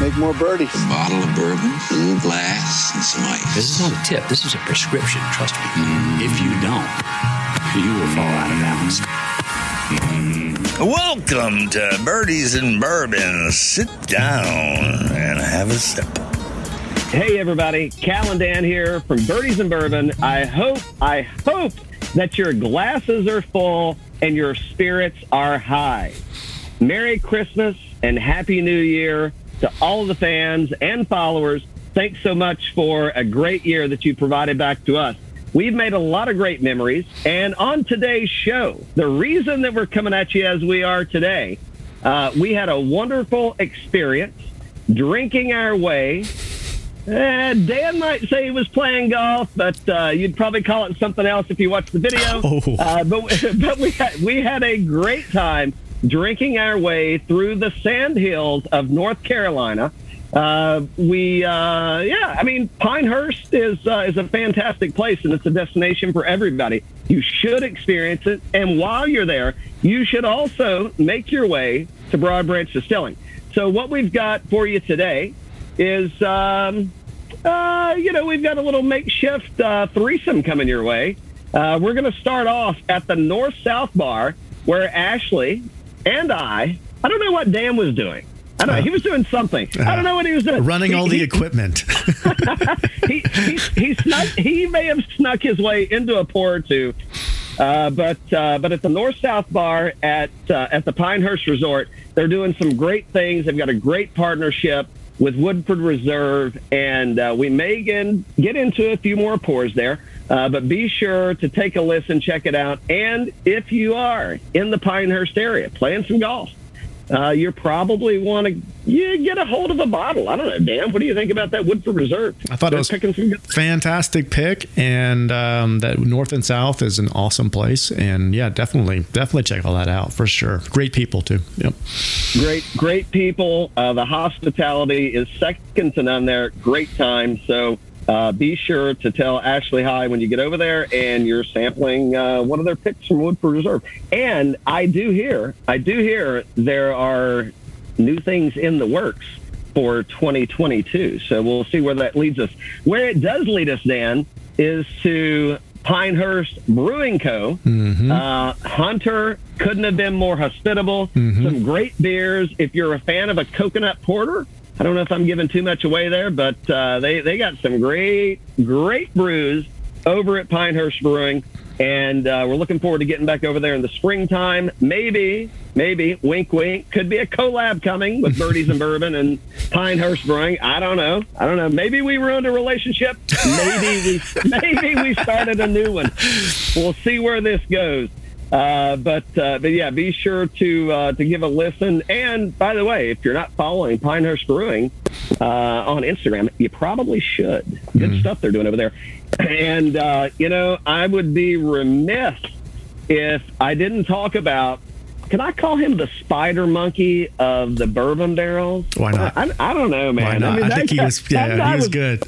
make more birdies. A bottle of bourbon, a little glass, and some ice. This is not a tip. This is a prescription. Trust me. Mm-hmm. If you don't, you will fall out of balance. Welcome to Birdies and Bourbon. Sit down and have a sip. Hey everybody, Cal and Dan here from Birdies and Bourbon. I hope, I hope that your glasses are full and your spirits are high. Merry Christmas and Happy New Year to all of the fans and followers. Thanks so much for a great year that you provided back to us. We've made a lot of great memories. And on today's show, the reason that we're coming at you as we are today, uh, we had a wonderful experience drinking our way. Uh, Dan might say he was playing golf, but uh, you'd probably call it something else if you watched the video. Oh. Uh, but but we had, we had a great time drinking our way through the sand hills of North Carolina. Uh, we, uh, yeah, I mean, Pinehurst is uh, is a fantastic place, and it's a destination for everybody. You should experience it, and while you're there, you should also make your way to Broad Branch Distilling. So, what we've got for you today is, um, uh, you know, we've got a little makeshift uh, threesome coming your way. Uh, we're going to start off at the North South Bar, where Ashley and I, I don't know what Dan was doing. I don't know. He was doing something. I don't know what he was doing. Running He- all the he- equipment. he, he, he snuck. He may have snuck his way into a pour or two, uh, but uh, but at the North South Bar at uh, at the Pinehurst Resort, they're doing some great things. They've got a great partnership with Woodford Reserve, and uh, we may get, get into a few more pours there. Uh, but be sure to take a listen, check it out, and if you are in the Pinehurst area playing some golf, uh, you probably want to you get a hold of a bottle. I don't know, Dan. What do you think about that Woodford Reserve? I thought it They're was picking some good. fantastic pick, and um, that North and South is an awesome place. And yeah, definitely, definitely check all that out for sure. Great people too. Yep. Great, great people. Uh, the hospitality is second to none there. Great time. So uh, be sure to tell Ashley hi when you get over there and you're sampling uh, one of their picks from Woodford Reserve. And I do hear, I do hear there are new things in the works for 2022. So we'll see where that leads us. Where it does lead us, Dan, is to Pinehurst Brewing Co. Uh, Hunter couldn't have been more hospitable. Some great beers. If you're a fan of a coconut porter, I don't know if I'm giving too much away there, but uh, they they got some great great brews over at Pinehurst Brewing, and uh, we're looking forward to getting back over there in the springtime. Maybe maybe wink wink could be a collab coming with Birdies and Bourbon and Pinehurst Brewing. I don't know. I don't know. Maybe we ruined a relationship. Maybe we maybe we started a new one. We'll see where this goes. Uh, but uh, but yeah, be sure to uh, to give a listen. And by the way, if you're not following Pinehurst Brewing uh, on Instagram, you probably should. Good stuff they're doing over there. And uh, you know, I would be remiss if I didn't talk about. Can I call him the spider monkey of the bourbon barrels? Why not? I, I don't know, man. Why not? I, think he was. Yeah, guy he was good.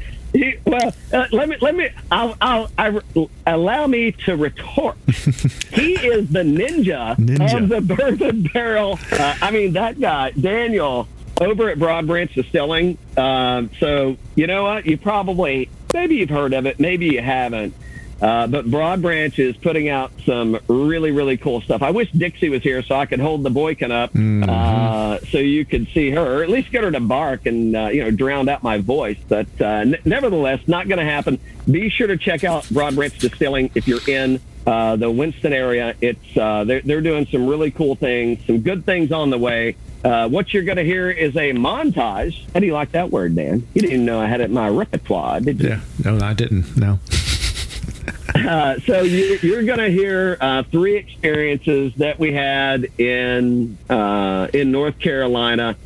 he, well, uh, let me let me. I'll, I'll I, allow me to retort. he is the ninja, Ninja. of the bourbon barrel. Uh, I mean, that guy, Daniel, over at Broad Branch Distilling. Um, so you know what? You probably maybe you've heard of it, maybe you haven't. Uh, but Broad Branch is putting out some really, really cool stuff. I wish Dixie was here so I could hold the boykin up, uh, so you could see her, or at least get her to bark and uh, you know drown out my voice. But uh, n- nevertheless, not going to happen. Be sure to check out Broad Branch Distilling if you're in uh, the Winston area. It's uh, they're they're doing some really cool things, some good things on the way. Uh, what you're going to hear is a montage. How do you like that word, Dan? You didn't know I had it in my repertoire, did you? Yeah. No, I didn't. No. Uh, so you, you're going to hear uh, three experiences that we had in uh, in North Carolina.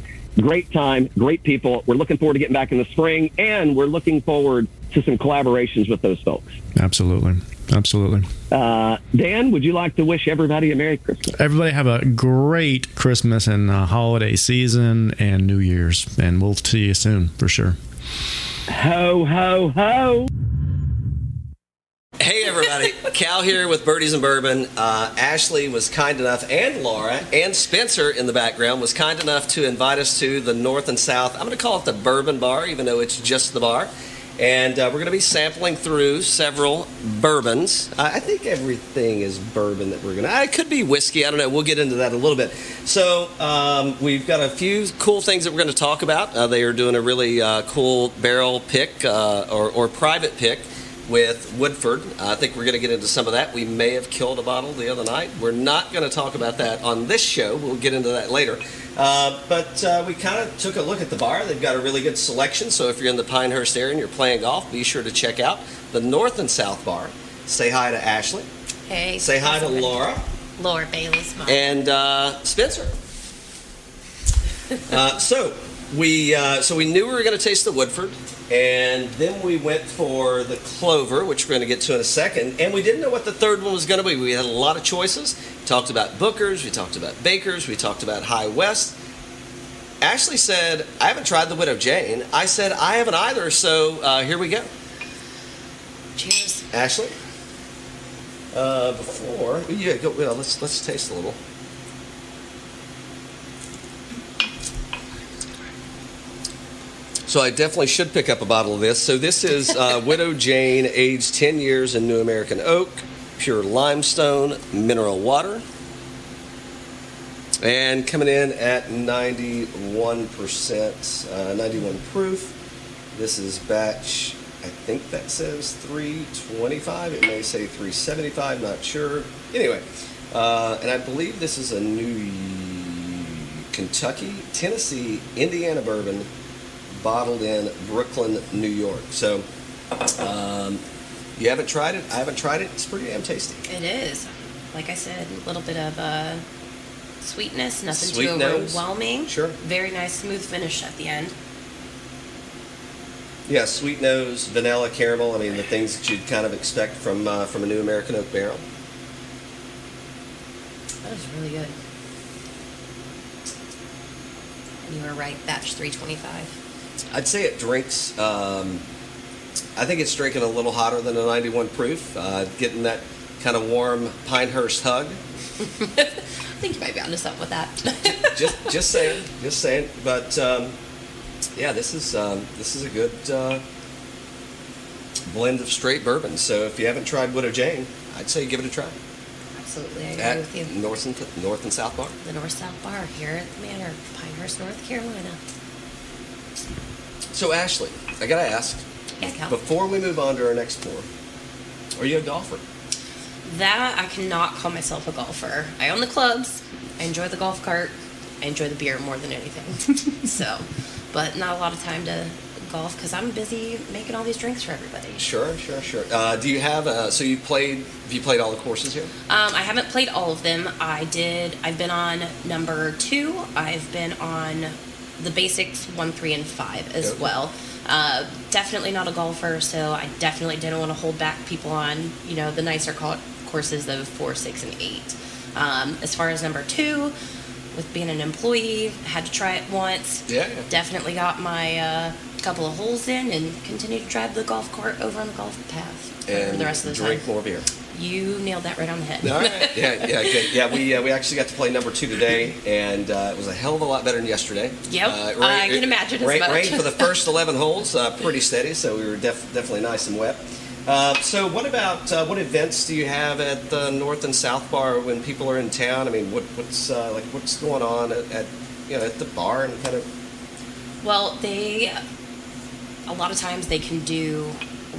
Great time, great people. We're looking forward to getting back in the spring, and we're looking forward to some collaborations with those folks. Absolutely. Absolutely. Uh, Dan, would you like to wish everybody a Merry Christmas? Everybody have a great Christmas and uh, holiday season and New Year's, and we'll see you soon for sure. Ho, ho, ho. Hey, everybody. Cal here with Birdies and Bourbon. Uh, Ashley was kind enough, and Laura, and Spencer in the background was kind enough to invite us to the North and South. I'm going to call it the Bourbon Bar, even though it's just the bar. And uh, we're going to be sampling through several bourbons. I I think everything is bourbon that we're going to. It could be whiskey. I don't know. We'll get into that a little bit. So um, we've got a few cool things that we're going to talk about. Uh, they are doing a really uh, cool barrel pick uh, or, or private pick with Woodford. I think we're going to get into some of that. We may have killed a bottle the other night. We're not going to talk about that on this show. We'll get into that later. Uh, but uh, we kind of took a look at the bar. They've got a really good selection. So if you're in the Pinehurst area and you're playing golf, be sure to check out the North and South Bar. Say hi to Ashley. Hey. Say hi to? Laura Laura Bailey's mom. and uh, Spencer. uh, so we uh, so we knew we were going to taste the Woodford, and then we went for the Clover, which we're going to get to in a second. And we didn't know what the third one was going to be. We had a lot of choices. We talked about Booker's, we talked about Baker's, we talked about High West. Ashley said, "I haven't tried the Widow Jane." I said, "I haven't either." So uh, here we go. Cheers. Ashley. Uh, before yeah, go. Well, let's let's taste a little. So I definitely should pick up a bottle of this. So this is uh, Widow Jane, aged 10 years in New American Oak, pure limestone, mineral water, and coming in at 91%, uh, 91 proof. This is batch, I think that says 325. It may say 375, not sure. Anyway, uh, and I believe this is a new Kentucky, Tennessee, Indiana bourbon bottled in Brooklyn, New York. So, um, you haven't tried it? I haven't tried it. It's pretty damn tasty. It is. Like I said, a little bit of uh, sweetness, nothing Sweet too nose. overwhelming. Sure. Very nice, smooth finish at the end. Yeah, sweet nose, vanilla, caramel. I mean, the things that you'd kind of expect from uh, from a new American oak barrel. That was really good. And you were right, batch 325. I'd say it drinks. Um, I think it's drinking a little hotter than a 91 proof. Uh, getting that kind of warm Pinehurst hug. I think you might be onto something with that. just just saying, just saying. But um, yeah, this is um, this is a good uh, blend of straight bourbon. So if you haven't tried Widow Jane, I'd say give it a try Absolutely, I agree at with you. North and North and South Bar. The North South Bar here at the Manor, Pinehurst, North Carolina. So Ashley, I gotta ask Cal. before we move on to our next pour, are you a golfer? That I cannot call myself a golfer. I own the clubs. I enjoy the golf cart. I enjoy the beer more than anything. so, but not a lot of time to golf because I'm busy making all these drinks for everybody. Sure, sure, sure. Uh, do you have? Uh, so you played? Have you played all the courses here? Um, I haven't played all of them. I did. I've been on number two. I've been on the basics one, three, and five as Yep. well. Uh, definitely not a golfer, so I definitely didn't want to hold back people on you know the nicer co- courses of four, six, and eight. Um, as far as number two, with being an employee, had to try it once. Yeah. Definitely got my uh, couple of holes in and continued to drive the golf cart over on the golf path for the rest of the drink time. more beer. You nailed that right on the head. All right. Yeah, yeah, good. Yeah, we uh, we actually got to play number two today, and uh, it was a hell of a lot better than yesterday. Yep, Uh, I can imagine as Rain, rain for the first eleven holes, uh, pretty steady, so we were def- definitely nice and wet. Uh, so, what about uh, what events do you have at the North and South Bar when people are in town? I mean, what, what's uh, like what's going on at, at you know at the bar and kind of Well, they a lot of times they can do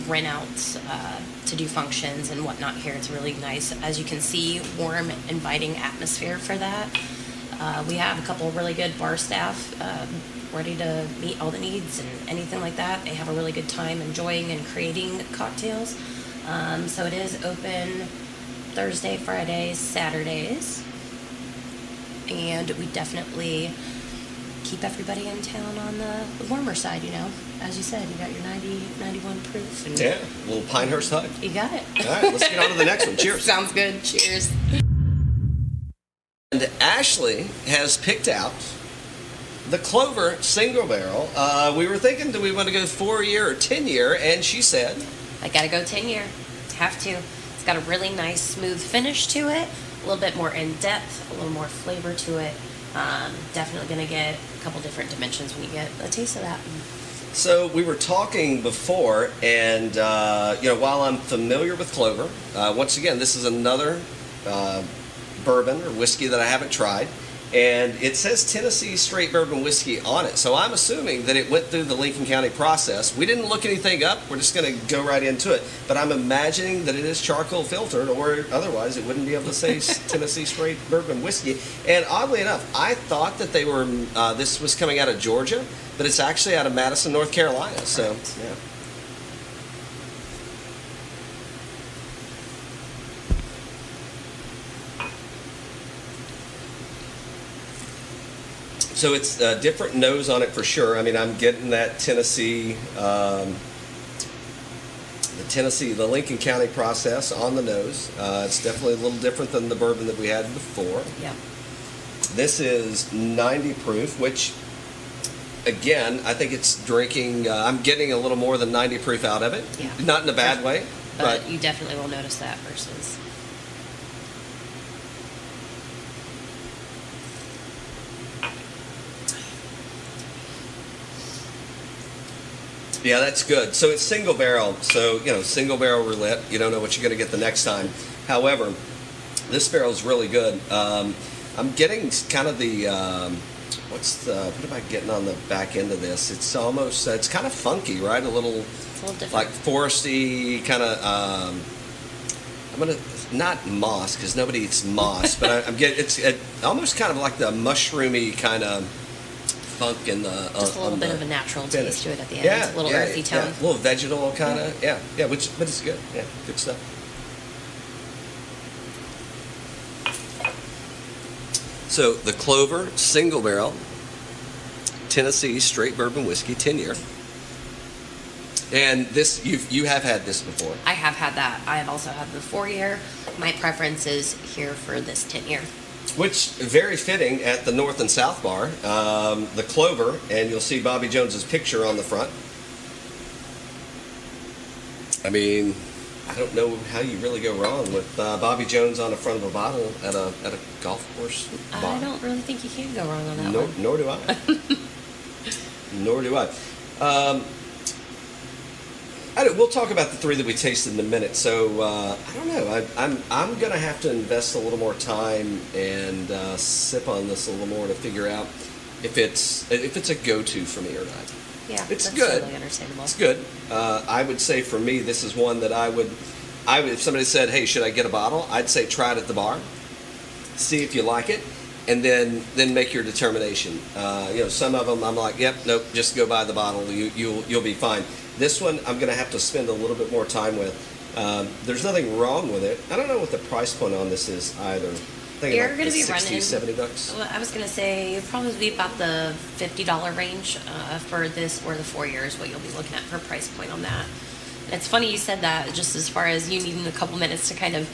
rent outs uh, to do functions and whatnot here. It's really nice, as you can see, warm, inviting atmosphere for that. Uh, we have a couple really good bar staff um, ready to meet all the needs and anything like that. They have a really good time enjoying and creating cocktails. Um, so it is open Thursday, Fridays, Saturdays, and we definitely keep everybody in town on the, the warmer side, you know. As you said, you got your 90, 91 proof. And yeah, a little Pinehurst hug. You got it. All right, let's get on to the next one. Cheers. Sounds good. Cheers. And Ashley has picked out the Clover single barrel. Uh, we were thinking, do we want to go four year or ten year? And she said, I gotta go 10 year. Have to. It's got a really nice, smooth finish to it, a little bit more in depth, a little more flavor to it. Um, definitely going to get a couple different dimensions when you get a taste of that. So we were talking before, and uh, you know, while I'm familiar with Clover, uh, once again, this is another uh, bourbon or whiskey that I haven't tried, and it says Tennessee Straight Bourbon Whiskey on it. So I'm assuming that it went through the Lincoln County process. We didn't look anything up. We're just going to go right into it. But I'm imagining that it is charcoal filtered, or otherwise it wouldn't be able to say Tennessee Straight Bourbon Whiskey. And oddly enough, I thought that they were. Uh, this was coming out of Georgia but it's actually out of Madison, North Carolina. So, yeah. So it's a different nose on it for sure. I mean, I'm getting that Tennessee, um, the Tennessee, the Lincoln County process on the nose. Uh, it's definitely a little different than the bourbon that we had before. Yeah. This is 90 proof, which again, I think it's drinking. Uh, I'm getting a little more than 90 proof out of it. Yeah. Not in a bad way, But, but you definitely will notice that versus. Yeah, that's good. So it's single barrel. So you know, single barrel roulette. You don't know what you're going to get the next time. However, this barrel is really good. Um, I'm getting kind of the. Um, what's the what am I getting on the back end of this? It's almost uh, it's kind of funky, right? A little a little like foresty kind of. Um, I'm gonna not moss because nobody eats moss, but I, I'm getting it's it, almost kind of like the mushroomy kind of funk in the uh, Just a little bit of a natural finish. taste to it at the end. Yeah, a little yeah, earthy yeah, tone. a little vegetal kind of yeah, yeah, which but it's good. Yeah, good stuff. So the Clover single barrel Tennessee straight bourbon whiskey, ten year. And this you you have had this before. I have had that. I have also had the four year. My preference is here for this 10 year. Which very fitting at the North and South Bar, um, the Clover, and you'll see Bobby Jones's picture on the front. I mean, I don't know how you really go wrong with uh, Bobby Jones on the front of a bottle at a at a golf course bar. I don't really think you can go wrong on that nor, one. nor do I. nor do I. Um, we'll talk about the three that we tasted in a minute. So uh, I don't know. I, I'm I'm gonna have to invest a little more time and uh, sip on this a little more to figure out if it's if it's a go-to for me or not. Yeah, It's good. totally understandable. It's good. Uh, I would say for me, this is one that I would, I would, if somebody said, "Hey, should I get a bottle?" I'd say try it at the bar, see if you like it, and then then make your determination. Uh, you know, some of them I'm like, "Yep, nope, just go buy the bottle. You you'll you'll be fine." This one I'm going to have to spend a little bit more time with. Um, there's nothing wrong with it. I don't know what the price point on this is either. You're like gonna the be 60, running- 70 bucks. Well, I was gonna say it'd probably be about the fifty dollar range uh, for this or the four years. What you'll be looking at for price point on that. It's funny you said that. Just as far as you needing a couple minutes to kind of,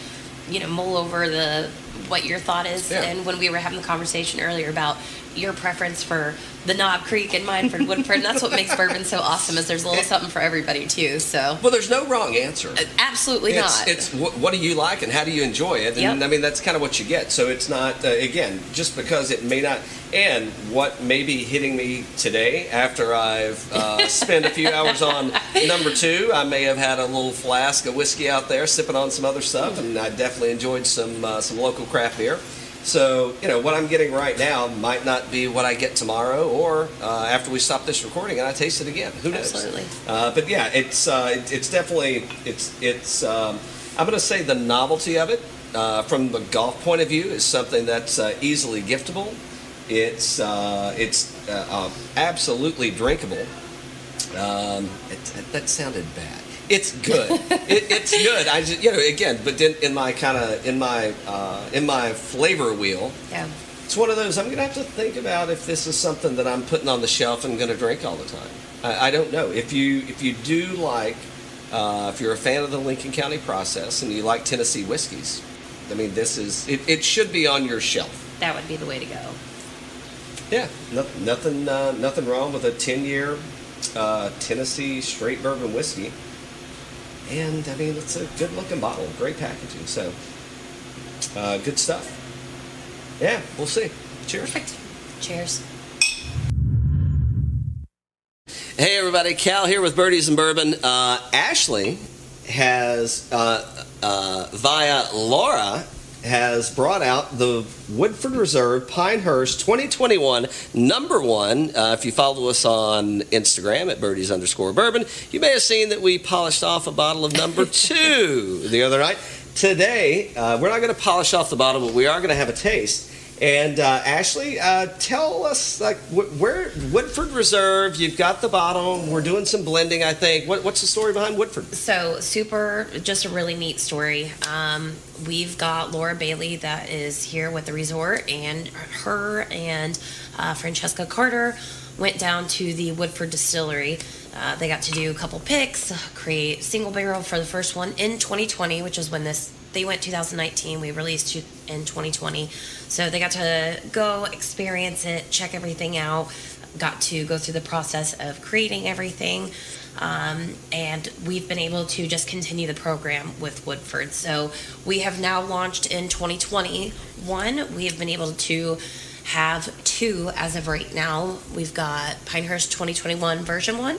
you know, mull over the what your thought is. Yeah. And when we were having the conversation earlier about your preference for the Knob Creek and mine for Woodford, and that's what makes bourbon so awesome. Is there's a little something for everybody too. So Well, there's no wrong answer. absolutely it's, not. It's what, what do you like and how do you enjoy it? And Yep. I mean, that's kind of what you get. So it's not, uh, again, just because it may not, and what may be hitting me today after I've uh, spent a few hours on number two, I may have had a little flask of whiskey out there sipping on some other stuff, and I definitely enjoyed some, uh, some local craft beer. So, you know, what I'm getting right now might not be what I get tomorrow or uh, after we stop this recording and I taste it again. Who knows? Absolutely. Uh, but yeah, it's uh, it, it's definitely it's it's. Um, I'm going to say the novelty of it uh, from the golf point of view is something that's uh, easily giftable. It's uh, it's absolutely drinkable. Um, it, that sounded bad. It's good. it, it's good. I just you know again, but in, in my kind of in my uh, in my flavor wheel, yeah. it's one of those I'm going to have to think about if this is something that I'm putting on the shelf and going to drink all the time. I, I don't know. If you if you do like, uh, if you're a fan of the Lincoln County process and you like Tennessee whiskeys, I mean, this is it, it should be on your shelf. That would be the way to go. Yeah, no, nothing uh, nothing wrong with a 10 year uh, Tennessee straight bourbon whiskey and I mean, it's a good looking bottle, great packaging. So, uh, good stuff. Yeah, we'll see. Cheers. Perfect. Cheers. Hey, everybody. Cal here with Birdies and Bourbon. Uh, Ashley has, uh, uh, via Laura, has brought out the Woodford Reserve Pinehurst 2021 number one. Uh, if you follow us on Instagram at birdies underscore bourbon, you may have seen that we polished off a bottle of number two the other night. Today, uh, we're not going to polish off the bottle, but we are going to have a taste. And uh, Ashley, uh, tell us like wh- where Woodford Reserve. You've got the bottle. We're doing some blending, I think. What, what's the story behind Woodford? So super, just a really neat story. Um, we've got Laura Bailey that is here with the resort, and her and uh, Francesca Carter went down to the Woodford Distillery. Uh, they got to do a couple picks, create single barrel for the first one in 2020, which is when this they went 2019. We released in 2020, so they got to go experience it, check everything out. Got to go through the process of creating everything. Um, and we've been able to just continue the program with Woodford. So we have now launched in 2021. We have been able to have two as of right now. We've got Pinehurst 2021 version one,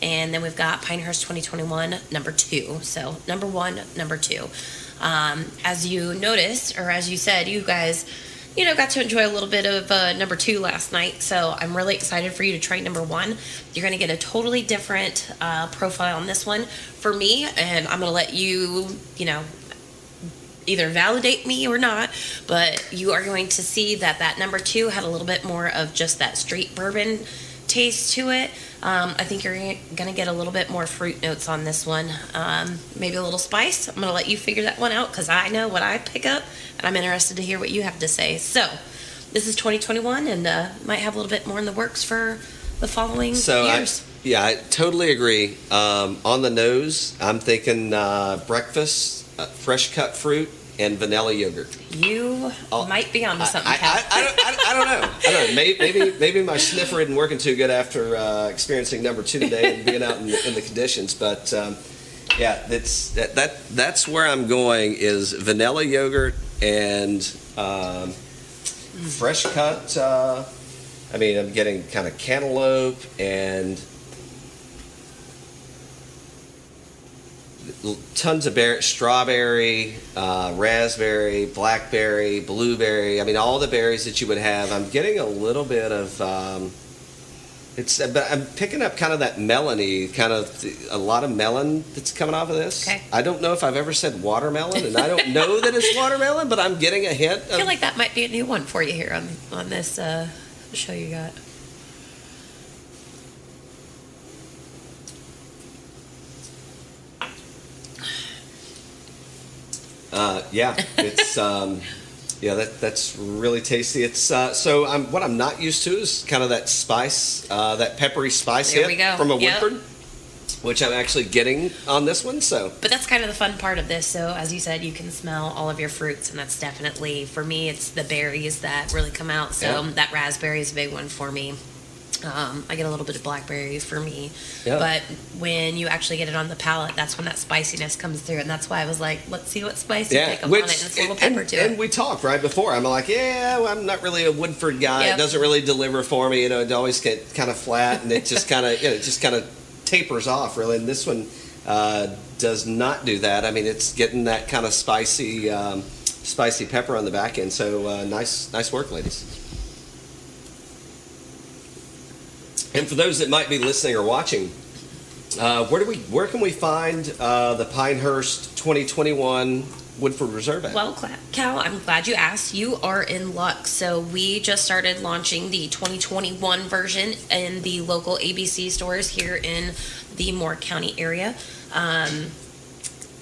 and then we've got Pinehurst 2021 number two. So number one, number two. Um, as you noticed, or as you said, you guys you know, got to enjoy a little bit of uh, number two last night. So I'm really excited for you to try number one. You're going to get a totally different uh, profile on this one for me, and I'm going to let you, you know, either validate me or not, but you are going to see that that number two had a little bit more of just that straight bourbon taste to it. Um, I think you're going to get a little bit more fruit notes on this one. Um, maybe a little spice. I'm going to let you figure that one out because I know what I pick up, and I'm interested to hear what you have to say. So, this is 2021, and uh, might have a little bit more in the works for the following So I, yeah, I totally agree. Um, on the nose, I'm thinking uh, breakfast, uh, fresh cut fruit, and vanilla yogurt. you Oh, might be onto something, I, I, I, don't, I, don't know. I don't know. Maybe, maybe, maybe my sniffer isn't working too good after uh, experiencing number two today and being out in, the- in the conditions. But um, yeah, that's that, that that's where I'm going is vanilla yogurt and um, fresh cut. Uh, I mean, I'm getting kind of cantaloupe and tons of berry, strawberry, uh, raspberry, blackberry, blueberry. I mean, all the berries that you would have. I'm getting a little bit of. Um, it's, but I'm picking up kind of that melony, kind of a lot of melon that's coming off of this. Okay. I don't know if I've ever said watermelon, and I don't know that it's watermelon, but I'm getting a hint. I Of, feel like that might be a new one for you here on on this uh, show you got. Uh, yeah, it's um, yeah that that's really tasty. It's uh, so I'm what I'm not used to is kind of that spice, uh, that peppery spice There hit from a Yep. Woodford, which I'm actually getting on this one. So But that's kind of the fun part of this. So, as you said, you can smell all of your fruits, and that's definitely for me. It's the berries that really come out. So Yeah. that raspberry is a big one for me. Um, I get a little bit of blackberry for me, Yeah. but when you actually get it on the palate, that's when that spiciness comes through, and that's why I was like, "Let's see what spice you yeah, pick up which on it." And it's a little and, pepper to and it. we talked right before. I'm like, yeah, well, I'm not really a Woodford guy. Yep. It doesn't really deliver for me. You know, it always get kind of flat, and it just kind of you know, it just kind of tapers off really. And this one uh, does not do that. I mean, it's getting that kind of spicy, um, spicy pepper on the back end. So uh, nice, nice work, ladies. And for those that might be listening or watching, uh, where do we, where can we find uh, the Pinehurst 2021 Woodford Reserve at? Well, Cal, I'm glad you asked. You are in luck. So we just started launching the 2021 version in the local ABC stores here in the Moore County area. Um,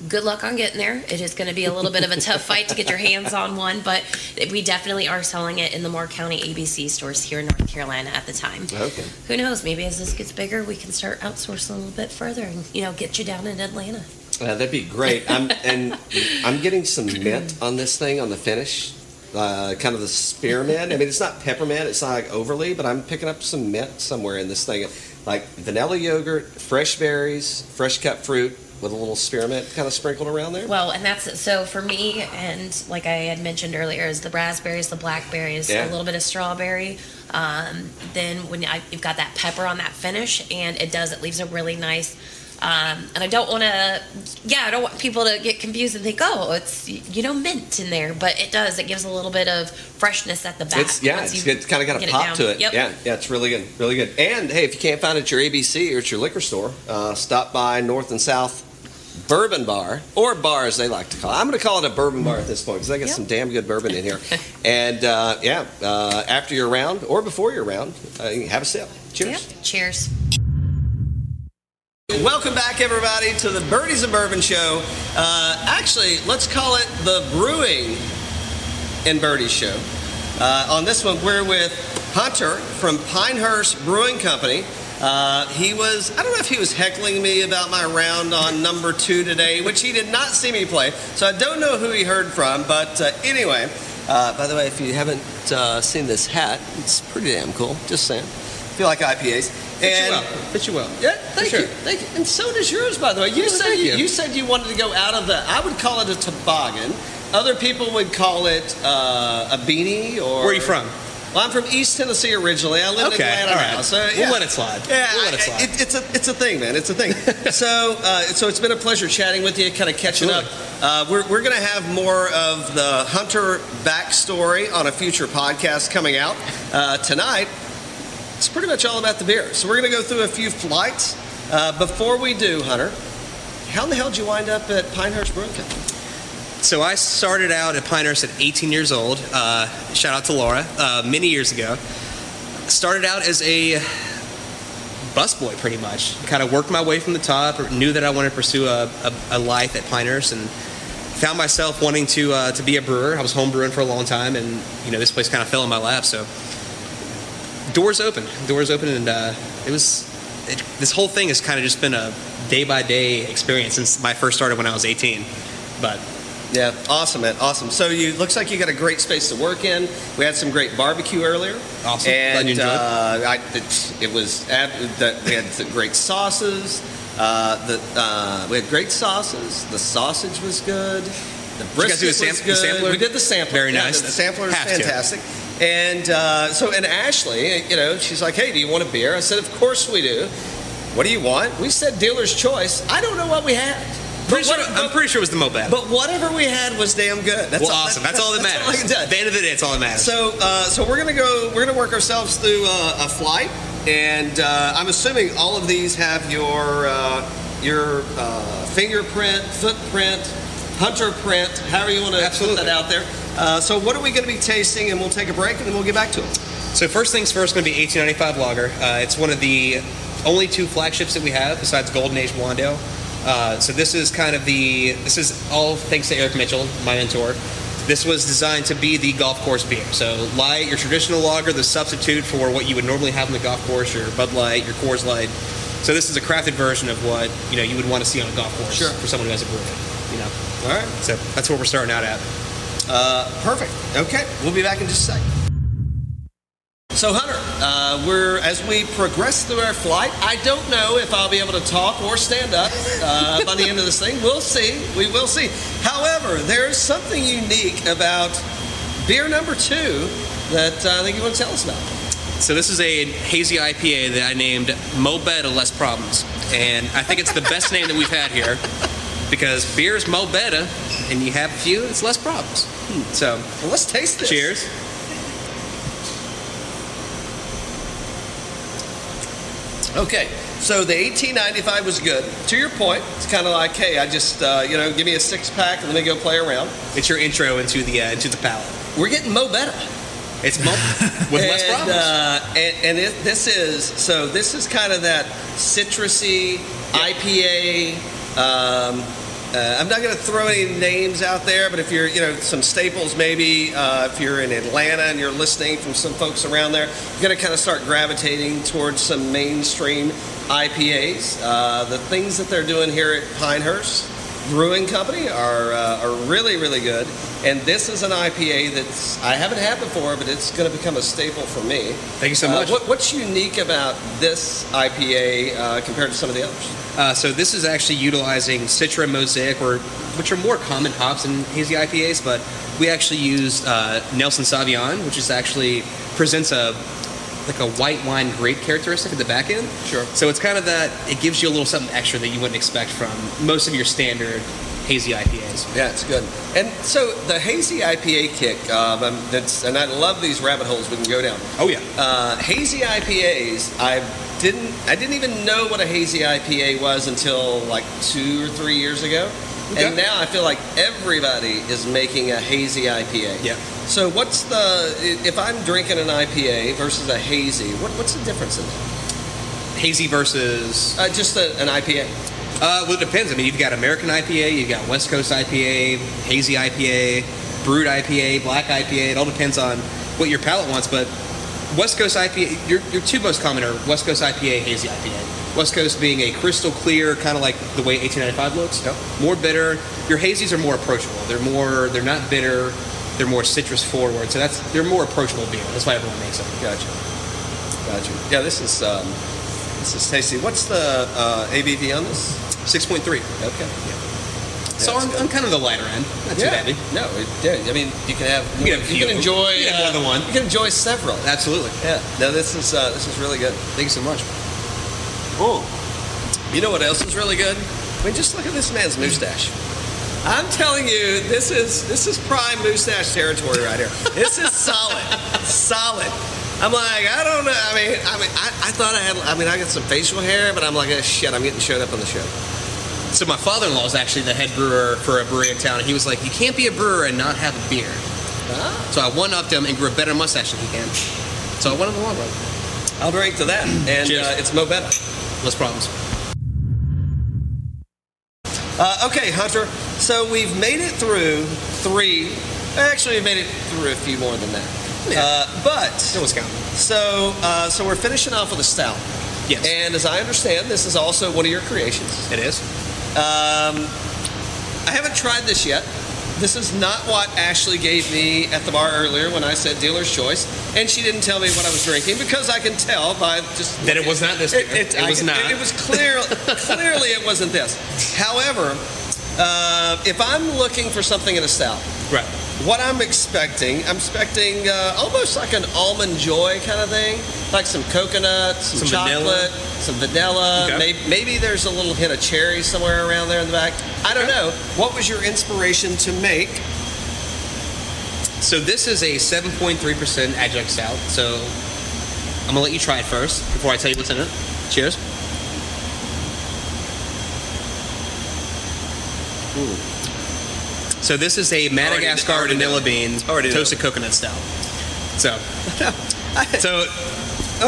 good luck on getting there. It is going to be a little bit of a tough fight to get your hands on one, but we definitely are selling it in the Moore County ABC stores here in North Carolina at the time. okay. Who knows? Maybe as this gets bigger, we can start outsourcing a little bit further and you know get you down in Atlanta. Uh, that'd be great. I'm and I'm getting some mint on this thing on the finish, uh, kind of the spearmint. I mean, it's not peppermint. It's not like overly, but I'm picking up some mint somewhere in this thing, like vanilla yogurt, fresh berries, fresh cut fruit, with a little spearmint kind of sprinkled around there. Well, and that's so for me, and like I had mentioned earlier, is the raspberries, the blackberries, Yeah. a little bit of strawberry. Um, then when I, you've got that pepper on that finish, and it does, it leaves a really nice. Um, and I don't want to, yeah, I don't want people to get confused and think, oh, it's you know mint in there, but it does. It gives a little bit of freshness at the back. It's yeah, it's, it's kind of got a pop down. to it. Yep. Yeah, yeah, it's really good, really good. And hey, if you can't find it at your ABC or at your liquor store, uh, stop by North and South Bourbon Bar or bar as they like to call it. I'm going to call it a bourbon bar at this point because they got Yep. some damn good bourbon in here. and uh, yeah, uh, after your round or before your round, uh, have a sip. Cheers. Yep. Cheers. Welcome back, everybody, to the Birdies and Bourbon Show. Uh, actually, let's call it the Brewing and Birdies Show. Uh, on this one, we're with Hunter from Pinehurst Brewing Company. Uh, he was, I don't know if he was heckling me about my round on number two today, which he did not see me play. So I don't know who he heard from. But uh, anyway, uh, by the way, if you haven't uh, seen this hat, it's pretty damn cool. Just saying. feel like IPAs. Fit and you well. Fit you well. yeah, thank sure. you, thank you. And so does yours, by the way. You Well, said you, you. you said you wanted to go out of the. I would call it a toboggan. Other people would call it uh, a beanie or. Where are you from? Well, I'm from East Tennessee originally. I live Okay, in Atlanta right. now, so We'll yeah. let it slide. Yeah, We'll let it slide. it- it's a it's a thing, man. It's a thing. so uh, so it's been a pleasure chatting with you, kind of catching Absolutely. up. Uh, we're we're going to have more of the Hunter backstory on a future podcast coming out uh, tonight. It's pretty much all about the beer. So we're going to go through a few flights. Uh, before we do, Hunter, how in the hell did you wind up at Pinehurst Brewing Company? So I started out at Pinehurst at 18 years old. Uh, shout out to Laura. Uh, many years ago, started out as a busboy, pretty much. Kind of worked my way from the top. Knew that I wanted to pursue a, a, a life at Pinehurst, and found myself wanting to uh, to be a brewer. I was home brewing for a long time, and you know this place kind of fell in my lap. So doors open, doors open, and uh, it was. It, this whole thing has kind of just been a day by day experience since I first started when I was 18. But Yeah, awesome, man, awesome. So you looks like you got a great space to work in. We had some great barbecue earlier. Awesome. And Glad you enjoyed. uh, I, it, it was we had some great sauces. Uh, the uh, we had great sauces. The sausage was good. The you brisket guys do a sam- was the good. sampler? We did the sampler. Very Yeah, nice. The sampler is Have to. fantastic. And uh, so, and Ashley, you know, she's like, "Hey, do you want a beer?" I said, "Of course we do." What do you want? We said dealer's choice. I don't know what we had. Pretty sure, what- I'm pretty sure it was the Mo Betta. but whatever we had was damn good. That's well, all, awesome. That's, all that matters. Tell. At the end of the day, it's all that matters. So, uh, so we're gonna go. We're gonna work ourselves through uh, a flight, and uh, I'm assuming all of these have your uh, your uh, fingerprint, footprint, hunter print, however you want to put that out there. Uh, so, what are we going to be tasting? And we'll take a break, and then we'll get back to it. So first things first, going to be 1895 Lager. Uh, it's one of the only two flagships that we have besides Golden Age Blondale. Uh, so this is kind of the this is all thanks to Eric Mitchell, my mentor. This was designed to be the golf course beer. So light, your traditional lager, the substitute for what you would normally have on the golf course, your Bud Light, your Coors Light. So this is a crafted version of what you know you would want to see on a golf course Sure. for someone who has a brewery. You know, All right. so that's what we're starting out at. Uh, perfect. Okay, we'll be back in just a second. So, Hunter, uh, we're as we progress through our flight. I don't know if I'll be able to talk or stand up uh, by the end of this thing. We'll see. We will see. However, there is something unique about beer number two that uh, I think you want to tell us about. So this is a hazy IPA that I named Mo Betta Less Problems, and I think it's the best name that we've had here because beer is Mo Betta, and you have a few, it's less problems. So Well, let's taste this. cheers. Okay, so the 1895 was good. To your point, it's kind of like, hey, I just, uh, you know, give me a six pack and let me go play around. It's your intro into the uh, into the palate. We're getting Mo Betta. It's Mo with less and, problems. Uh, and and it, this is so this is kind of that citrusy IPA. Um, uh, I'm not going to throw any names out there, but if you're, you know, some staples maybe, uh, if you're in Atlanta and you're listening from some folks around there, you're going to kind of start gravitating towards some mainstream IPAs. Uh, the things that they're doing here at Pinehurst, Brewing Company are uh, are really really good. And this is an IPA that's I haven't had before, but it's going to become a staple for me. Thank you so Uh, much. what, what's unique about this IPA uh, compared to some of the others? Uh, so this is actually utilizing Citra Mosaic, or which are more common hops in hazy IPAs, but we actually use uh, Nelson Sauvin, which is actually presents a like a white wine grape characteristic at the back end. Sure. So it's kind of that it gives you a little something extra that you wouldn't expect from most of your standard hazy IPAs. Yeah, it's good. And so the hazy IPA kick, um, that's, and I love these rabbit holes we can go down. Oh yeah. Uh, hazy IPAs, I didn't, I didn't even know what a hazy IPA was until like two or three years ago. Okay. And now I feel like everybody is making a hazy IPA. Yeah. So what's the, if I'm drinking an IPA versus a hazy, what, what's the difference in that? Hazy versus Uh, just a, an IPA. Uh, well, it depends. I mean, you've got American IPA, you've got West Coast IPA, hazy IPA, brut IPA, black IPA. It all depends on what your palate wants. But West Coast IPA, your, your two most common are West Coast IPA, hazy IPA. West Coast being a crystal clear, kind of like the way 1895 looks. Yep. More bitter. Your hazies are more approachable. They're more. They're not bitter. They're more citrus forward. So that's they're more approachable beer. That's why everyone makes them. Gotcha. Gotcha. Yeah, this is, um, this is tasty. What's the uh, ABV on this? Six point three. Okay. Yeah. So I'm. I'm kind of the lighter end. Not too yeah. heavy. No, it, yeah. I mean, you can have. You can have you can enjoy. You can have more than one. You can enjoy several. Absolutely. Yeah. No, this is uh, this is really good. Thank you so much. Oh. You know what else is really good? I mean, just look at this man's mustache. I'm telling you, this is this is prime mustache territory right here. This is solid, solid. I'm like, I don't know. I mean, I mean, I, I thought I had. I mean, I got some facial hair, but I'm like, oh, shit, I'm getting showed up on the show. So my father-in-law is actually the head brewer for a brewery in town, and he was like, "You can't be a brewer and not have a beer." So I one-upped him and grew a better mustache than he can. So I went on the long run. I'll drink to that, and uh, it's Mo Betta. Less problems. Uh, okay, Hunter. So we've made it through three. Actually, we made it through a few more than that. Yeah. Uh, but No one's counting. so uh, so we're finishing off with a stout. Yes. And as I understand, this is also one of your creations. It is. Um, I haven't tried this yet. This is not what Ashley gave me at the bar earlier when I said dealer's choice, and she didn't tell me what I was drinking because I can tell by just That it was not this It, it, It I was can- not. It, was clear. clearly, it wasn't this. However, uh, if I'm looking for something in a stout, Right. what I'm expecting, I'm expecting uh, almost like an almond joy kind of thing, like some coconut, some, Some chocolate, vanilla. some vanilla. Okay. Maybe, maybe there's a little hint of cherry somewhere around there in the back. I don't know. What was your inspiration to make? So this is a 7.3% adjunct stout. So I'm gonna let you try it first before I tell you what's in it. Cheers. So this is a Madagascar already vanilla beans Already know. toasted coconut stout. So, so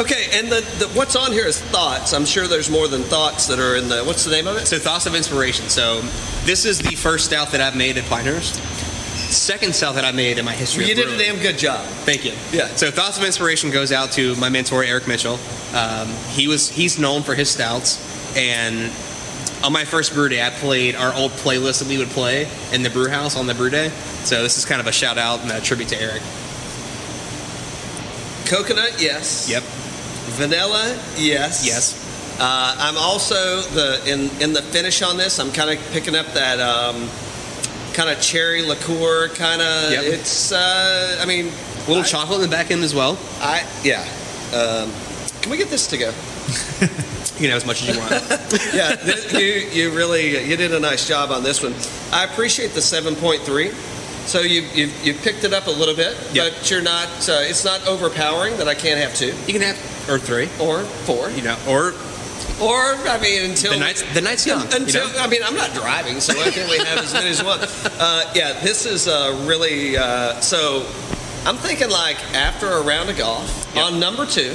Okay, and the, the what's on here is thoughts. I'm sure there's more than thoughts that are in the. What's the name of it? So thoughts of inspiration. So this is the first stout that I've made at Pinehurst. Second stout that I made in my history. You did a damn good job. Thank you. Yeah. So thoughts of inspiration goes out to my mentor Eric Mitchell. Um, he was he's known for his stouts, and on my first brew day, I played our old playlist that we would play in the brew house on the brew day. So this is kind of a shout out and a tribute to Eric. Coconut, yes. Yep. Vanilla, yes. Yes. Uh, I'm also the in in the finish on this. I'm kind of picking up that um, kind of cherry liqueur kind of. Yep. It's. Uh, I mean, A little I- chocolate in the back end as well. I yeah. Um, can we get this to go? You know as much as you want. yeah, th- you you really you did a nice job on this one. I appreciate the 7.3. So you you you picked it up a little bit, Yep. but you're not. Uh, it's not overpowering that I can't have two you can have or three. or four You know, or or I mean until the night's the night's young. you Until know? I mean, I'm not driving, so why can't we have as many as one? Uh, yeah, this is uh, really uh, so. I'm thinking like after a round of golf Yep. on number two.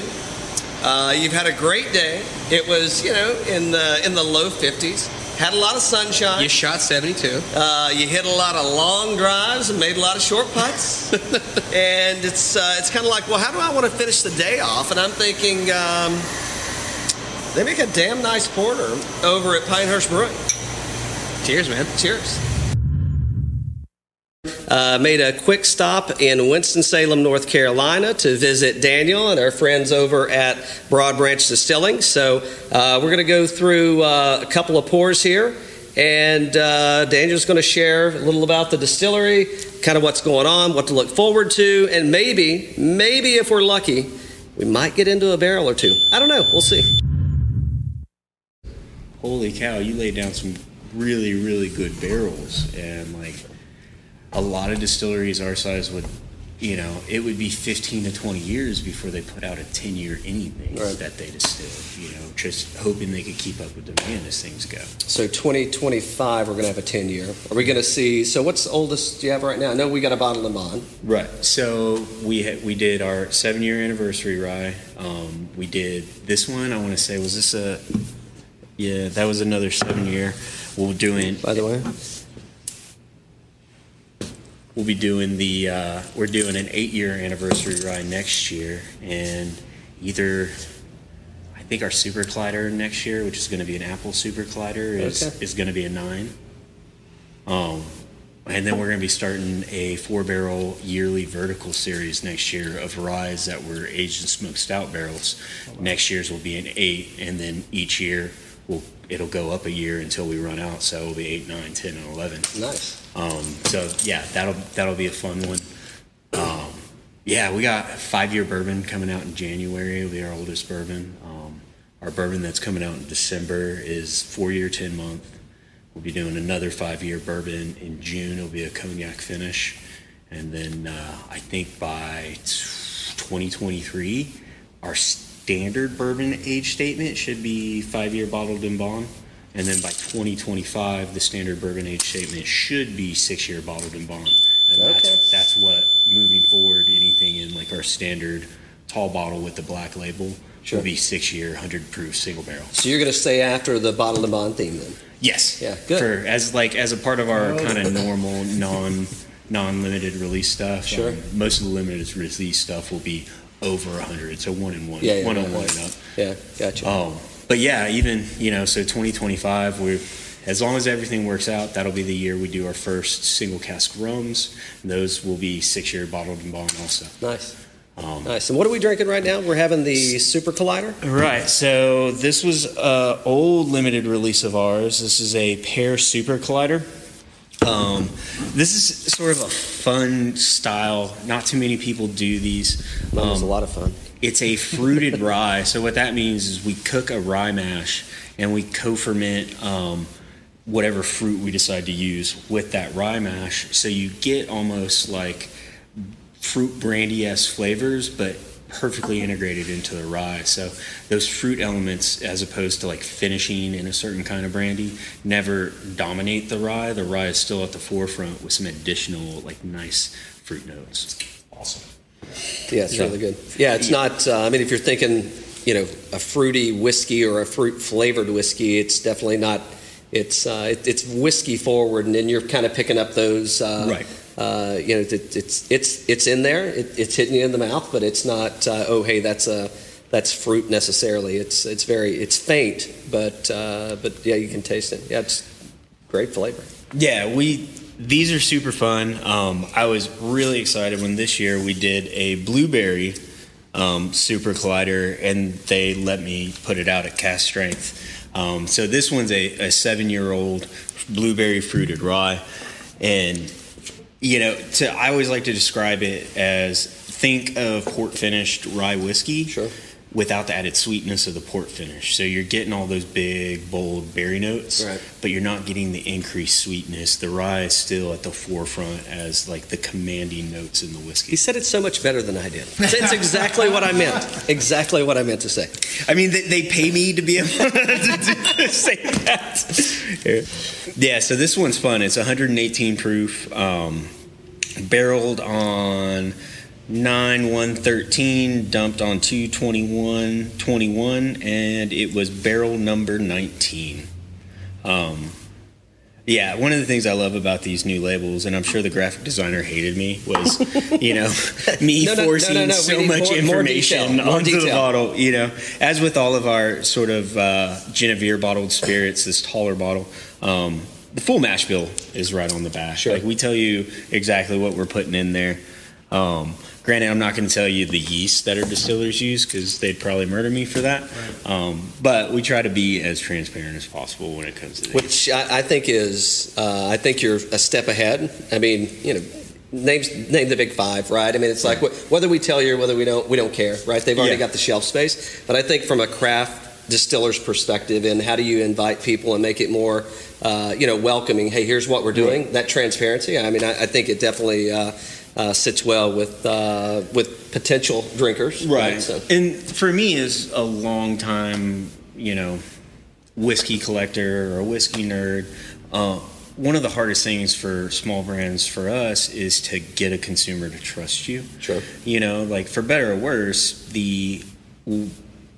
Uh, you've had a great day. It was you know in the in the low 50s. Had a lot of sunshine. you shot 72. Uh, you hit a lot of long drives and made a lot of short putts. and it's uh, it's kind of like, well, how do I want to finish the day off? And I'm thinking um, they make a damn nice porter over at Pinehurst Brewing. Cheers, man. Cheers. Uh, made a quick stop in Winston-Salem, North Carolina to visit Daniel and our friends over at Broad Branch Distilling. So uh, we're going to go through uh, a couple of pours here. And uh, Daniel's going to share a little about the distillery, kind of what's going on, what to look forward to, and maybe, maybe if we're lucky, we might get into a barrel or two. I don't know. We'll see. holy cow, you laid down some really, really good barrels. And like a lot of distilleries our size would, you know, it would be 15 to 20 years before they put out a 10 year anything Right. that they distill, you know, just hoping they could keep up with demand as things go. So 2025, we're going to have a 10 year. Are we going to see? So what's the oldest do you have right now? I know we got a bottled in bond. Right. So we ha- we did our seven year anniversary rye. Um, we did this one. I want to say was this a yeah that was another seven year. We'll doing By the way, we'll be doing the uh, we're doing an eight year anniversary rye next year and either i think our super collider next year which is going to be an apple super collider is, Okay. is going to be a nine. Um, and then we're going to be starting a four barrel yearly vertical series next year of ryes that were aged in smoked stout barrels. Next year's will be an eight and then each year will it'll go up a year until we run out so it'll be eight nine ten and 11 nice. um, so yeah, that'll that'll be a fun one. Um, yeah, we got five year bourbon coming out in January. It'll be our oldest bourbon. Um, our bourbon that's coming out in December is four year, ten month. We'll be doing another five year bourbon in June. It'll be a cognac finish, and then uh, I think by 2023, our standard bourbon age statement should be five year bottled in bond. And then by 2025, the standard bourbon age statement should be six year bottled in bond. And Okay. that's, that's what, moving forward, anything in like our standard tall bottle with the black label Sure. will be six year, 100 proof single barrel. So you're going to stay after the bottled in bond theme then? Yes. Yeah, good. For, as like as a part of our kind of normal non non limited release stuff. Sure. um, most of the limited release stuff will be over 100. So one in one, yeah, yeah, one on one and up. Yeah, gotcha. Um, but yeah, even you know, so 2025, we're as long as everything works out, that'll be the year we do our first single cask rums. And those will be six year bottled in bond also. nice, Um, nice. And what are we drinking right now? We're having the Super Collider. Right. So this was a old limited release of ours. This is a pear super collider. Um, this is sort of a fun style. Not too many people do these. Was a Um, lot of fun. It's a fruited rye. So what that means is we cook a rye mash and we co-ferment um, whatever fruit we decide to use with that rye mash. So you get almost like fruit brandy-esque flavors, but perfectly integrated into the rye. So those fruit elements, as opposed to like finishing in a certain kind of brandy, never dominate the rye. The rye is still at the forefront with some additional like nice fruit notes. Awesome. Yeah, it's Yeah. really good. Yeah, it's not. Uh, I mean, if you're thinking, you know, a fruity whiskey or a fruit flavored whiskey, it's definitely not. It's uh, it, it's whiskey forward, and then you're kind of picking up those. Uh, Right. Uh, you know, it, it's it's it's in there. It, it's hitting you in the mouth, but it's not. Uh, oh, hey, that's a that's fruit necessarily. It's it's very it's faint, but uh, but yeah, you can taste it. Yeah, it's great flavor. Yeah, we these are super fun. Um, I was really excited when this year we did a blueberry um, super collider, and they let me put it out at cask strength. Um, so this one's a, a seven-year-old blueberry fruited rye, and you know, to I always like to describe it as think of port finished rye whiskey Sure. Without the added sweetness of the port finish. So you're getting all those big, bold berry notes, Right. but you're not getting the increased sweetness. The rye is still at the forefront as like the commanding notes in the whiskey. He said it so much better than I did. It's exactly what I meant. Exactly what I meant to say. I mean, they, they pay me to be able to say that. Yeah, so this one's fun. It's 118 proof, um, barreled on 9 113, dumped on 221 21, and it was barrel number 19. Um, yeah, one of the things I love about these new labels, and I'm sure the graphic designer hated me, was, you know, me No, no, forcing no, so much more- more information detail, more onto the bottle. You know, as with all of our sort of uh, Genevieve bottled spirits, this taller bottle, um, the full mash bill is right on the back. Sure. Like we tell you exactly what we're putting in there. Um, granted, I'm not going to tell you the yeast that our distillers use because they'd probably murder me for that. Um, but we try to be as transparent as possible when it comes to the which I, I think is uh, I think you're a step ahead. I mean, you know, names name the big five, right? I mean, it's like wh- whether we tell you or whether we don't, we don't care, right? They've already Yeah. got the shelf space. But I think from a craft distiller's perspective, and how do you invite people and make it more, uh, you know, welcoming? Hey, here's what we're doing. That transparency. I mean, I, I think it definitely. Uh, uh, sits well with uh, with potential drinkers, Right. So, And for me, as a long time, you know, whiskey collector or a whiskey nerd, uh, one of the hardest things for small brands for us is to get a consumer to trust you. Sure. You know, like for better or worse, the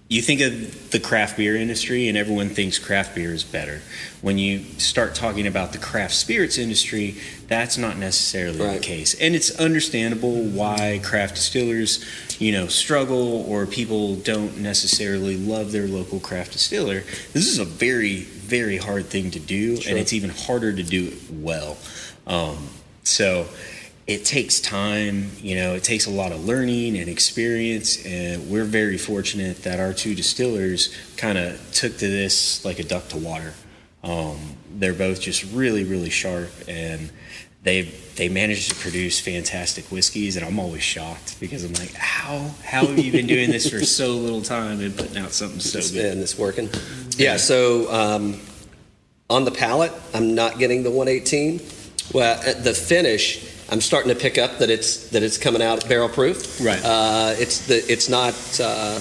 you think of the craft beer industry and everyone thinks craft beer is better. When you start talking about the craft spirits industry, that's not necessarily the case. And it's understandable why craft distillers, you know, struggle or people don't necessarily love their local craft distiller. This is a very, very hard thing to do, Sure. and it's even harder to do it well. Um, so it takes time, you know, it takes a lot of learning and experience, and we're very fortunate that our two distillers kind of took to this like a duck to water. Um, they're both just really, really sharp, and they they managed to produce fantastic whiskeys, and I'm always shocked because I'm like, how how have you been doing this for so little time and putting out something so it's, good? and it's working. Yeah. So um, on the palate, I'm not getting the 118. Well, at the finish, I'm starting to pick up that it's that it's coming out barrel proof. Right. Uh, it's the it's not. Uh,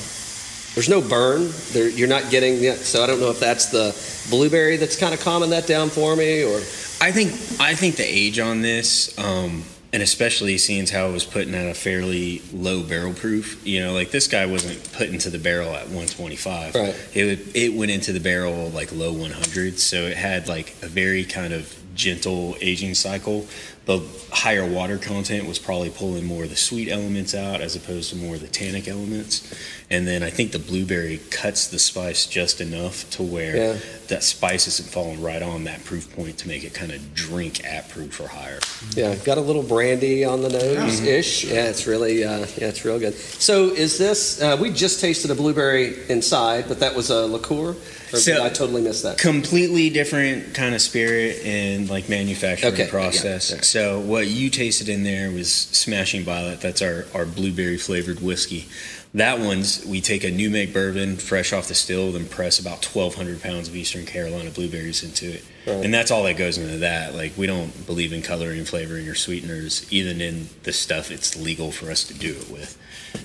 there's no burn. There, you're not getting. the- So I don't know if that's the blueberry that's kind of calming that down for me, or I think I think the age on this, um, and especially seeing how it was putting at a fairly low barrel proof, you know, like this guy wasn't put into the barrel at 125. Right. It would, it went into the barrel like low 100s, so it had like a very kind of gentle aging cycle. The higher water content was probably pulling more of the sweet elements out as opposed to more of the tannic elements. And then I think the blueberry cuts the spice just enough to where Yeah. that spice isn't falling right on that proof point to make it kind of drink at proof or higher. yeah, got a little brandy on the nose ish. Yeah, it's really uh, yeah, it's real good. So is this? Uh, we just tasted a blueberry inside, but that was a liqueur. Or So- I totally missed that? Completely different kind of spirit and like manufacturing Okay, process. yeah. So what you tasted in there was Smashing Violet. That's our, our blueberry flavored whiskey. That one's we take a new make bourbon fresh off the still, then press about 1,200 pounds of Eastern Carolina blueberries into it, Right. and that's all that goes into that. Like we don't believe in coloring, flavoring, or sweeteners, even in the stuff it's legal for us to do it with.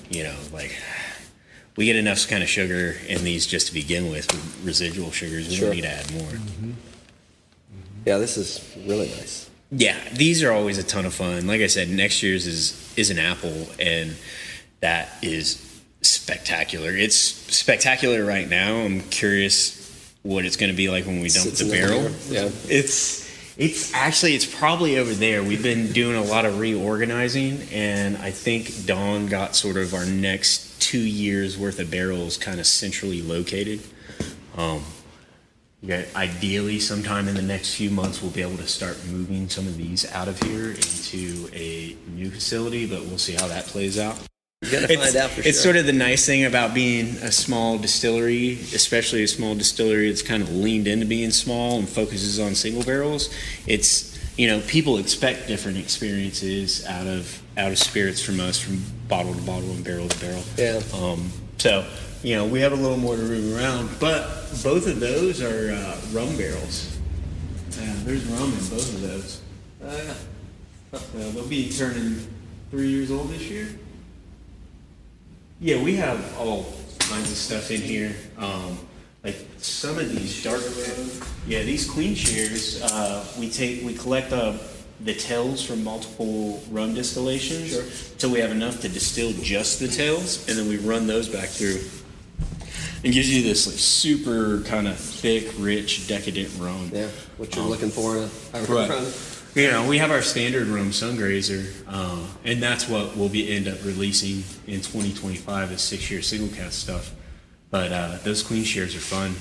You know, like we get enough kind of sugar in these just to begin with, with residual sugars. We Sure. don't need to add more. Mm-hmm. Mm-hmm. Yeah, this is really nice. Yeah, these are always a ton of fun. Like I said, next year's is is an apple, and that is spectacular. It's spectacular right now. I'm curious what it's going to be like when we dump Sits the barrel. barrel, yeah. It's it's actually it's probably over there. We've been doing a lot of reorganizing, and I think Dawn got sort of our next two years worth of barrels kind of centrally located. Um, yeah, ideally, sometime in the next few months, we'll be able to start moving some of these out of here into a new facility, but we'll see how that plays out. You gotta It's, find out for it's sure. sort of the nice thing about being a small distillery, especially a small distillery that's kind of leaned into being small and focuses on single barrels. It's you know people expect different experiences out of out of spirits from us, from bottle to bottle and barrel to barrel. Yeah. Um, so you know we have a little more to room around, but both of those are uh, rum barrels. Yeah, there's rum in both of those. Uh, they'll be turning three years old this year. Yeah, we have all kinds of stuff in here. Um, like some of these dark, yeah, these queen shares. Uh, we take, we collect uh, the tails from multiple rum distillations, Sure. so we have enough to distill just the tails, and then we run those back through. It gives you this like super kind of thick, rich, decadent rum. Yeah, what you're Um, looking for in a, a Right. You know, we have our standard rum Sungrazer, uh, and that's what we'll be end up releasing in 2025 as six year single cask stuff. But uh, those queen shares are fun.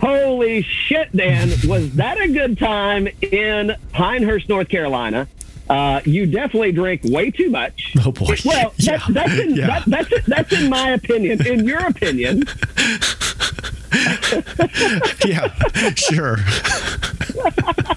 Holy shit, Dan! Was that a good time in Pinehurst, North Carolina? Uh, you definitely drink way too much. Oh, boy. Well, Yeah. that's, that's, in, Yeah. that, that's that's in my opinion. In your opinion, yeah, sure.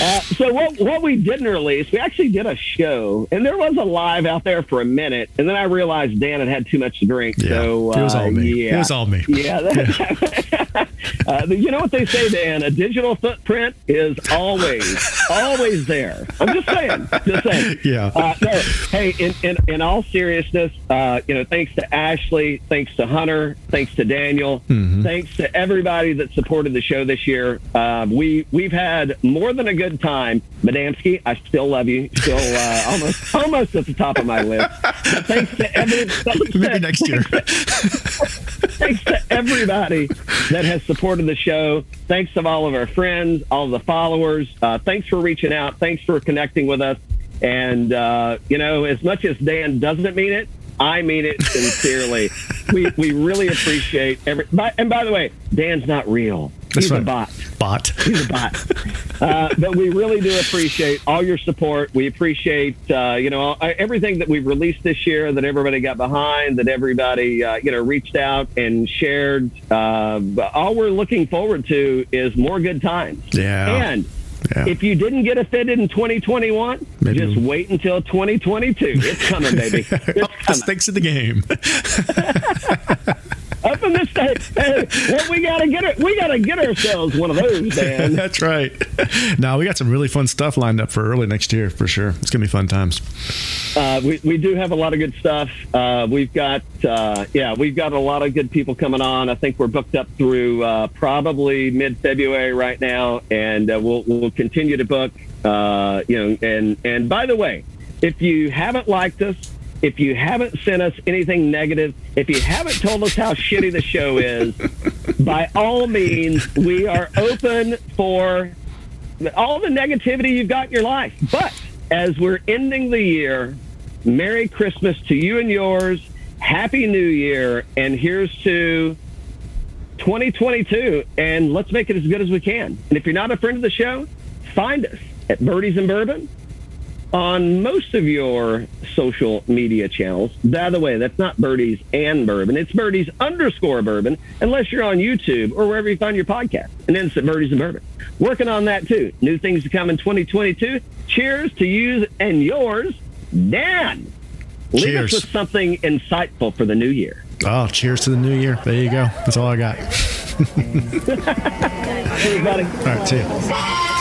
Uh, so what what we didn't release, we actually did a show, and there was a live out there for a minute, and then I realized Dan had had too much to drink. Yeah, so it was uh, all me. Yeah, It was all me. Yeah. that- uh, you know what they say, Dan? A digital footprint is always always there. I'm just saying. Just saying. Yeah. Uh, no, hey, in, in, in all seriousness, uh, you know, thanks to Ashley, thanks to Hunter, thanks to Daniel, Mm-hmm. thanks to everybody that supported the show this year. We we've had more than a good time. Madamski, I still love you. Still uh, almost almost at the top of my list. But thanks to every thanks Maybe to- next year. thanks to everybody that has supported the show. Thanks to all of our friends, all the followers. Uh, thanks for reaching out. Thanks for connecting with us. And, uh, you know, as much as Dan doesn't mean it, I mean it sincerely. we, we really appreciate every. By, and by the way, Dan's not real. That's He's a bot. Bot. He's a bot. Uh, but we really do appreciate all your support. We appreciate, uh, you know, everything that we've released this year, that everybody got behind, that everybody, uh, you know, reached out and shared. Uh, all we're looking forward to is more good times. Yeah. And Yeah. if you didn't get offended in 2021, Maybe- just wait until 2022. It's coming, baby. It's coming. stakes of the game. Up in the state. Hey, we gotta get it. We gotta get ourselves one of those, man. That's right. Now we got some really fun stuff lined up for early next year for sure. It's gonna be fun times. Uh, we, we do have a lot of good stuff. Uh, we've got, uh, yeah, we've got a lot of good people coming on. I think we're booked up through uh, probably mid February right now, and uh, we'll, we'll continue to book. Uh, you know, and, and by the way, if you haven't liked us, if you haven't sent us anything negative, if you haven't told us how shitty the show is, by all means, we are open for all the negativity you've got in your life. But as we're ending the year, Merry Christmas to you and yours. Happy New Year. And here's to 2022. And let's make it as good as we can. And if you're not a friend of the show, find us at Birdies and Bourbon on most of your social media channels. By the way, that's not Birdies and Bourbon. It's Birdies underscore Bourbon, unless you're on YouTube or wherever you find your podcast. And then it's at Birdies and Bourbon. Working on that too. New things to come in 2022. Cheers to you and yours, Dan. Leave Cheers. us with something insightful for the new year. Oh, cheers to the new year. There you go. That's all I got. Everybody. All right, see you.